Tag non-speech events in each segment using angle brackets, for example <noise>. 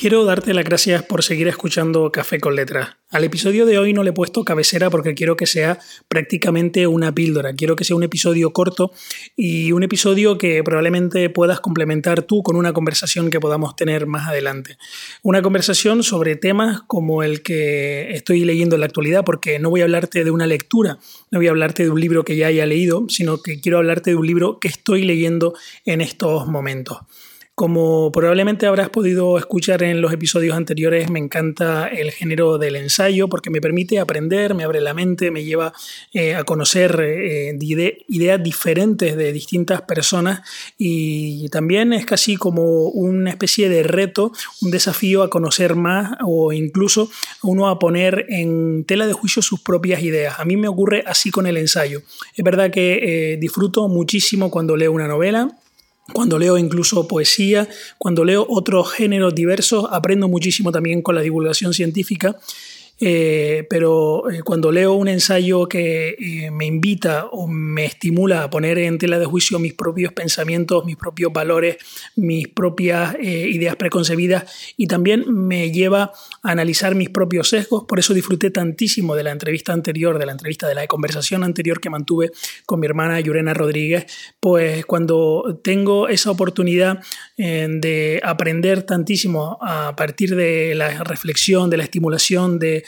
Quiero darte las gracias por seguir escuchando Café con Letras. Al episodio de hoy no le he puesto cabecera porque quiero que sea prácticamente una píldora. Quiero que sea un episodio corto y un episodio que probablemente puedas complementar tú con una conversación que podamos tener más adelante. Una conversación sobre temas como el que estoy leyendo en la actualidad, porque no voy a hablarte de una lectura, no voy a hablarte de un libro que ya haya leído, sino que quiero hablarte de un libro que estoy leyendo en estos momentos. Como probablemente habrás podido escuchar en los episodios anteriores, me encanta el género del ensayo porque me permite aprender, me abre la mente, me lleva eh, a conocer eh, ideas diferentes de distintas personas y también es casi como una especie de reto, un desafío a conocer más o incluso uno a poner en tela de juicio sus propias ideas. A mí me ocurre así con el ensayo. Es verdad que eh, disfruto muchísimo cuando leo una novela cuando leo incluso poesía, cuando leo otros géneros diversos, aprendo muchísimo también con la divulgación científica eh, pero eh, cuando leo un ensayo que eh, me invita o me estimula a poner en tela de juicio mis propios pensamientos, mis propios valores, mis propias ideas preconcebidas y también me lleva a analizar mis propios sesgos, por eso disfruté tantísimo de la entrevista anterior, de la entrevista de la conversación anterior que mantuve con mi hermana Yurena Rodríguez, pues cuando tengo esa oportunidad de aprender tantísimo a partir de la reflexión, de la estimulación, de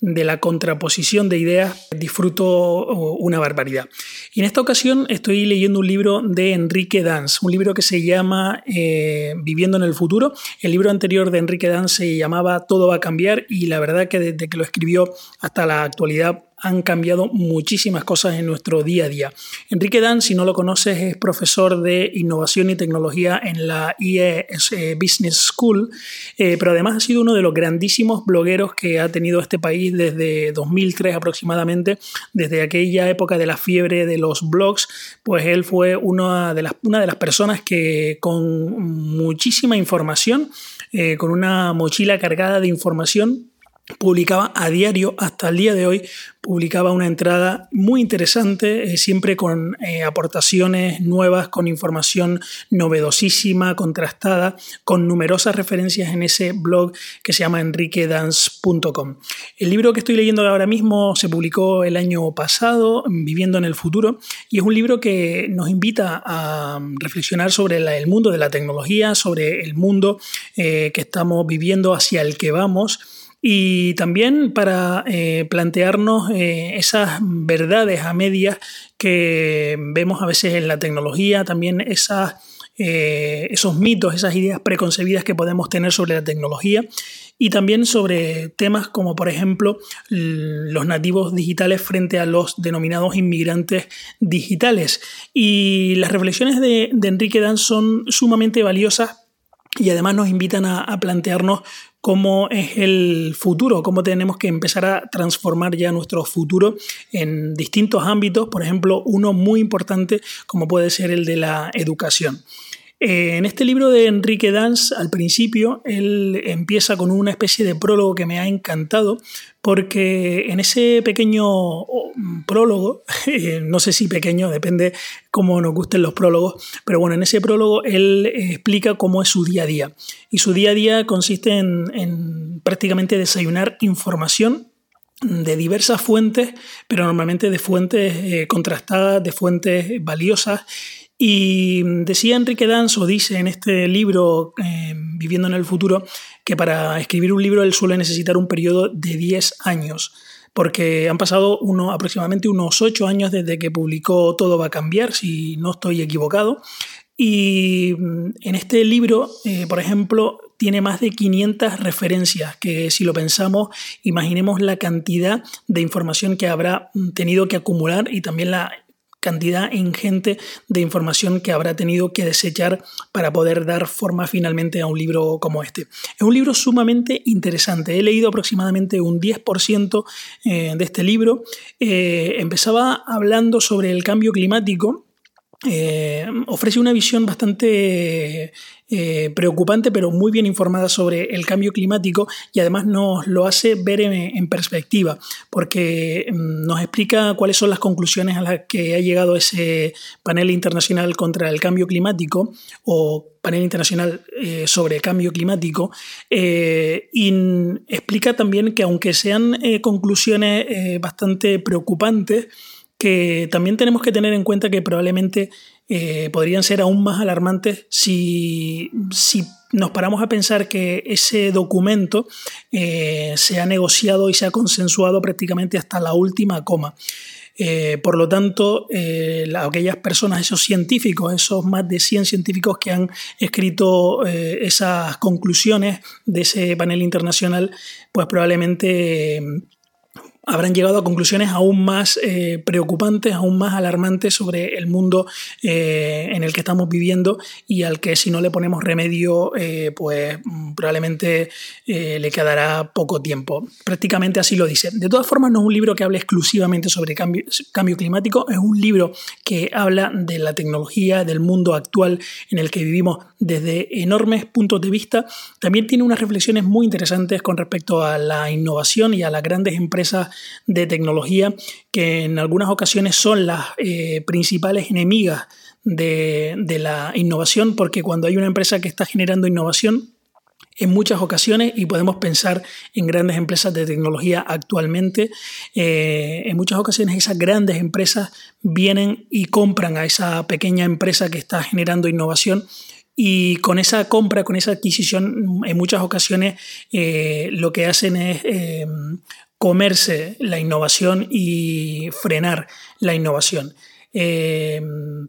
de la contraposición de ideas disfruto una barbaridad. Y en esta ocasión estoy leyendo un libro de Enrique Dans, un libro que se llama eh, Viviendo en el futuro. El libro anterior de Enrique Dans se llamaba Todo va a cambiar y la verdad que desde que lo escribió hasta la actualidad han cambiado muchísimas cosas en nuestro día a día. Enrique Dan, si no lo conoces, es profesor de innovación y tecnología en la IE Business School, eh, pero además ha sido uno de los grandísimos blogueros que ha tenido este país desde 2003 aproximadamente, desde aquella época de la fiebre de los blogs, pues él fue una de las, una de las personas que con muchísima información, eh, con una mochila cargada de información, publicaba a diario hasta el día de hoy publicaba una entrada muy interesante, eh, siempre con eh, aportaciones nuevas, con información novedosísima, contrastada, con numerosas referencias en ese blog que se llama enriquedance.com. El libro que estoy leyendo ahora mismo se publicó el año pasado, Viviendo en el futuro, y es un libro que nos invita a reflexionar sobre el mundo de la tecnología, sobre el mundo eh, que estamos viviendo, hacia el que vamos y también para eh, plantearnos eh, esas verdades a medias que vemos a veces en la tecnología, también esas, eh, esos mitos, esas ideas preconcebidas que podemos tener sobre la tecnología y también sobre temas como por ejemplo los nativos digitales frente a los denominados inmigrantes digitales. Y las reflexiones de, de Enrique Dan son sumamente valiosas y además nos invitan a, plantearnos cómo es el futuro, cómo tenemos que empezar a transformar ya nuestro futuro en distintos ámbitos, por ejemplo, uno muy importante como puede ser el de la educación. Eh, en este libro de Enrique Dans, al principio, él empieza con una especie de prólogo que me ha encantado, porque en ese pequeño prólogo, <laughs> eh, no sé si pequeño, depende cómo nos gusten los prólogos, pero bueno, en ese prólogo él explica cómo es su día a día. Y su día a día consiste en, prácticamente desayunar información de diversas fuentes, pero normalmente de fuentes eh, contrastadas, de fuentes valiosas y decía Enrique Danzo, dice en este libro, eh, Viviendo en el futuro, que para escribir un libro él suele necesitar un periodo de 10 años, porque han pasado aproximadamente unos 8 años desde que publicó Todo va a cambiar, si no estoy equivocado. Y mm, en este libro, eh, por ejemplo, tiene más de 500 referencias, que si lo pensamos, imaginemos la cantidad de información que habrá tenido que acumular y también la cantidad ingente de información que habrá tenido que desechar para poder dar forma finalmente a un libro como este. Es un libro sumamente interesante. He leído aproximadamente un 10% eh, de este libro. Eh, empezaba hablando sobre el cambio climático eh, ofrece una visión bastante eh, preocupante, pero muy bien informada sobre el cambio climático y además nos lo hace ver en, perspectiva, porque mm, nos explica cuáles son las conclusiones a las que ha llegado ese panel internacional contra el cambio climático o panel internacional eh, sobre cambio climático y explica también que aunque sean conclusiones bastante preocupantes, que también tenemos que tener en cuenta que probablemente eh, podrían ser aún más alarmantes si, nos paramos a pensar que ese documento eh, se ha negociado y se ha consensuado prácticamente hasta la última coma. Eh, por lo tanto, aquellas personas, esos científicos, esos más de 100 científicos que han escrito esas conclusiones de ese panel internacional, pues probablemente habrán llegado a conclusiones aún más eh, preocupantes, aún más alarmantes sobre el mundo eh, en el que estamos viviendo y al que si no le ponemos remedio, eh, pues mm, probablemente le quedará poco tiempo. Prácticamente así lo dice. De todas formas, no es un libro que hable exclusivamente sobre cambio, cambio climático, es un libro que habla de la tecnología, del mundo actual en el que vivimos desde enormes puntos de vista. También tiene unas reflexiones muy interesantes con respecto a la innovación y a las grandes empresas de tecnología que en algunas ocasiones son las eh, principales enemigas de, de la innovación, porque cuando hay una empresa que está generando innovación, en muchas ocasiones, y podemos pensar en grandes empresas de tecnología actualmente, eh, en muchas ocasiones esas grandes empresas vienen y compran a esa pequeña empresa que está generando innovación y con esa compra, con esa adquisición, en muchas ocasiones eh, lo que hacen es comerse la innovación y frenar la innovación. Eh,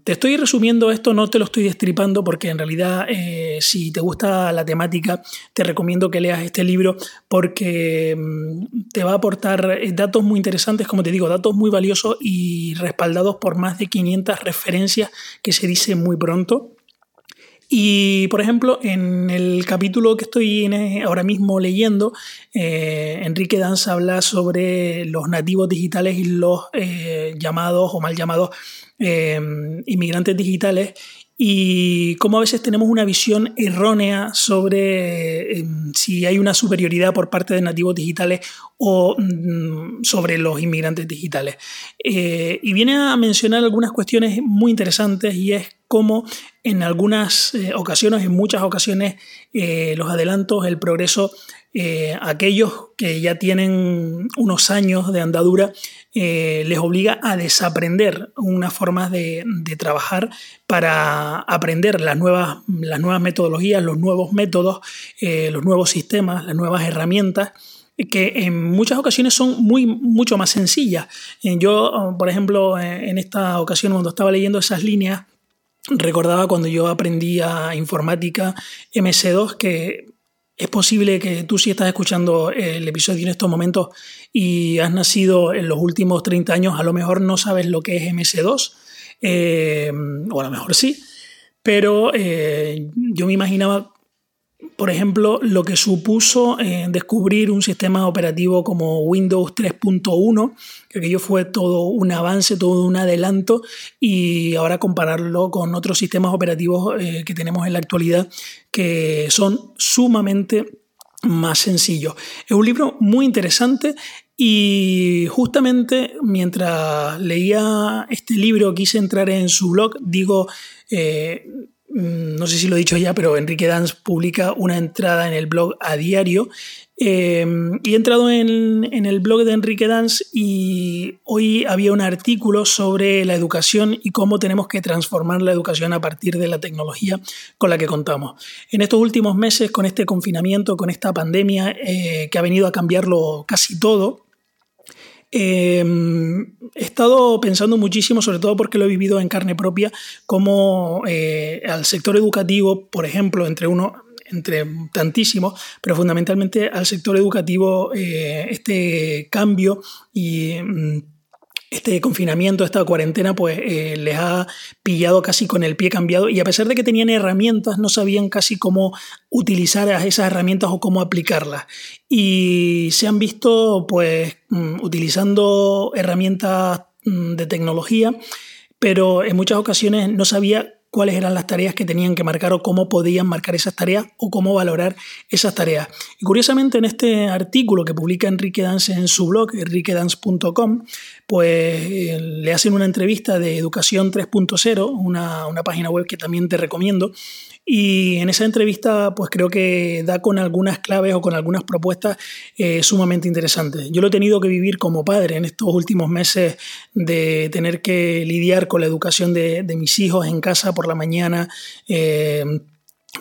te estoy resumiendo esto, no te lo estoy destripando porque en realidad eh, si te gusta la temática te recomiendo que leas este libro porque mm, te va a aportar eh, datos muy interesantes, como te digo, datos muy valiosos y respaldados por más de 500 referencias que se dice muy pronto. Y, por ejemplo, en el capítulo que estoy eh, ahora mismo leyendo, eh, Enrique Danza habla sobre los nativos digitales y los eh, llamados o mal llamados inmigrantes digitales y cómo a veces tenemos una visión errónea sobre si hay una superioridad por parte de nativos digitales o mm, sobre los inmigrantes digitales. y viene a mencionar algunas cuestiones muy interesantes y es cómo en algunas eh, ocasiones, en muchas ocasiones, eh, los adelantos, el progreso, eh, aquellos que ya tienen unos años de andadura, les obliga a desaprender unas formas de, trabajar para aprender las nuevas, las nuevas metodologías, los nuevos métodos, los nuevos sistemas, las nuevas herramientas que en muchas ocasiones son muy, mucho más sencillas. Yo, por ejemplo, en esta ocasión cuando estaba leyendo esas líneas, recordaba cuando yo aprendía informática MS2 que es posible que tú si estás escuchando el episodio en estos momentos y has nacido en los últimos 30 años, a lo mejor no sabes lo que es MS2, eh, o a lo mejor sí, pero eh, yo me imaginaba por ejemplo, lo que supuso eh, descubrir un sistema operativo como Windows 3.1, que aquello fue todo un avance, todo un adelanto, y ahora compararlo con otros sistemas operativos eh, que tenemos en la actualidad, que son sumamente más sencillos. Es un libro muy interesante y justamente mientras leía este libro quise entrar en su blog, digo, eh, no sé si lo he dicho ya, pero Enrique Danz publica una entrada en el blog a diario. Em, y he entrado en, el blog de Enrique Danz y hoy había un artículo sobre la educación y cómo tenemos que transformar la educación a partir de la tecnología con la que contamos. En estos últimos meses, con este confinamiento, con esta pandemia eh, que ha venido a cambiarlo casi todo, Em, he estado pensando muchísimo, sobre todo porque lo he vivido en carne propia, cómo eh, al sector educativo, por ejemplo, entre uno, entre tantísimos, pero fundamentalmente al sector educativo, eh, este cambio y mm, este confinamiento, esta cuarentena, pues eh, les ha pillado casi con el pie cambiado y a pesar de que tenían herramientas, no sabían casi cómo utilizar esas herramientas o cómo aplicarlas. Y se han visto pues mm, utilizando herramientas mm, de tecnología pero en muchas ocasiones no sabía cuáles eran las tareas que tenían que marcar o cómo podían marcar esas tareas o cómo valorar esas tareas. Y curiosamente en este artículo que publica Enrique Dance en su blog, enriquedance.com, pues eh, le hacen una entrevista de Educación 3.0, una, una página web que también te recomiendo, y en esa entrevista, pues creo que da con algunas claves o con algunas propuestas eh, sumamente interesantes. Yo lo he tenido que vivir como padre en estos últimos meses de tener que lidiar con la educación de, mis hijos en casa por la mañana. Eh,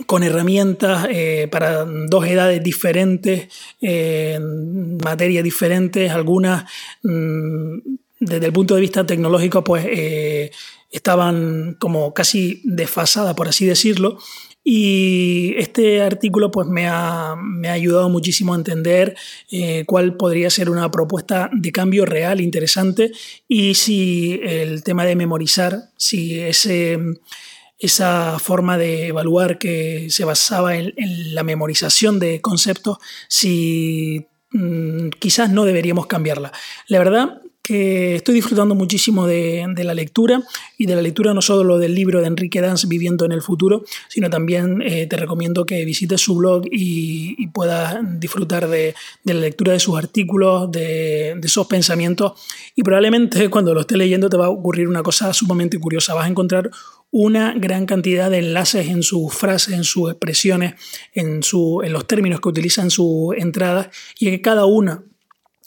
con herramientas para dos edades diferentes, materias diferentes, algunas mm, desde el punto de vista tecnológico, pues estaban como casi desfasadas, por así decirlo. Y este artículo pues, me, ha, me ha ayudado muchísimo a entender eh, cuál podría ser una propuesta de cambio real, interesante, y si el tema de memorizar, si ese, esa forma de evaluar que se basaba en, la memorización de conceptos, si mm, quizás no deberíamos cambiarla. La verdad estoy disfrutando muchísimo de, la lectura y de la lectura no solo del libro de Enrique Dance Viviendo en el Futuro, sino también eh, te recomiendo que visites su blog y, puedas disfrutar de, la lectura de sus artículos, de, esos pensamientos. Y probablemente <laughs> cuando lo estés leyendo te va a ocurrir una cosa sumamente curiosa, vas a encontrar una gran cantidad de enlaces en sus frases, en sus expresiones, en, los términos que utiliza en sus entradas y que cada una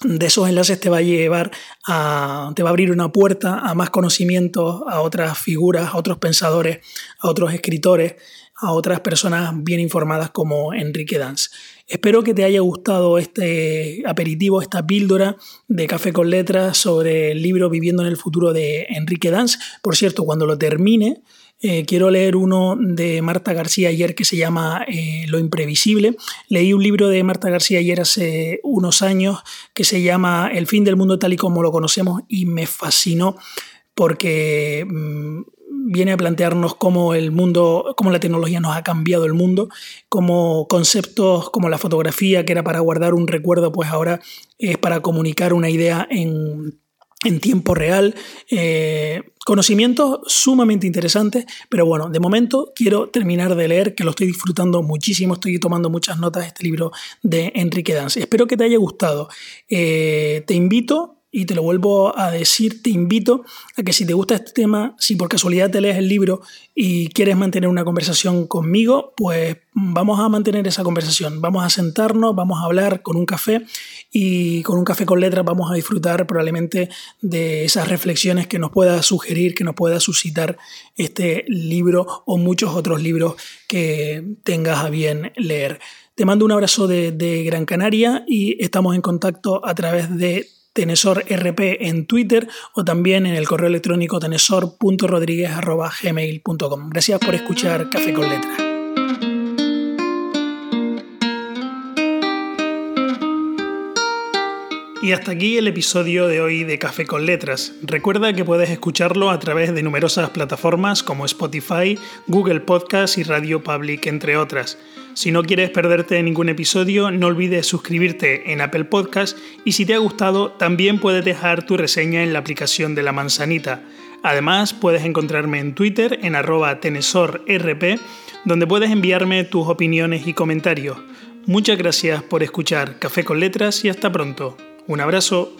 de esos enlaces te va a llevar a, te va a abrir una puerta a más conocimientos, a otras figuras, a otros pensadores, a otros escritores, a otras personas bien informadas como Enrique Dance. Espero que te haya gustado este aperitivo, esta píldora de café con letras sobre el libro Viviendo en el futuro de Enrique Dance. Por cierto, cuando lo termine, eh, quiero leer uno de Marta García ayer que se llama eh, Lo imprevisible. Leí un libro de Marta García ayer hace unos años que se llama El fin del mundo tal y como lo conocemos y me fascinó porque mm, viene a plantearnos cómo el mundo, cómo la tecnología nos ha cambiado el mundo, cómo conceptos como la fotografía, que era para guardar un recuerdo, pues ahora es para comunicar una idea en en tiempo real, eh, conocimientos sumamente interesantes, pero bueno, de momento quiero terminar de leer, que lo estoy disfrutando muchísimo, estoy tomando muchas notas de este libro de Enrique Dance. Espero que te haya gustado. Eh, te invito y te lo vuelvo a decir, te invito a que si te gusta este tema, si por casualidad te lees el libro y quieres mantener una conversación conmigo, pues vamos a mantener esa conversación. Vamos a sentarnos, vamos a hablar con un café y con un café con letras vamos a disfrutar probablemente de esas reflexiones que nos pueda sugerir, que nos pueda suscitar este libro o muchos otros libros que tengas a bien leer. Te mando un abrazo de, de Gran Canaria y estamos en contacto a través de Tenesor RP en Twitter o también en el correo electrónico tenesor.rodríguez.gmail.com. Gracias por escuchar Café con Letras. Y hasta aquí el episodio de hoy de Café con Letras. Recuerda que puedes escucharlo a través de numerosas plataformas como Spotify, Google Podcast y Radio Public, entre otras. Si no quieres perderte ningún episodio, no olvides suscribirte en Apple Podcast y si te ha gustado, también puedes dejar tu reseña en la aplicación de la manzanita. Además, puedes encontrarme en Twitter en arroba tenesorrp, donde puedes enviarme tus opiniones y comentarios. Muchas gracias por escuchar Café con Letras y hasta pronto. Un abrazo.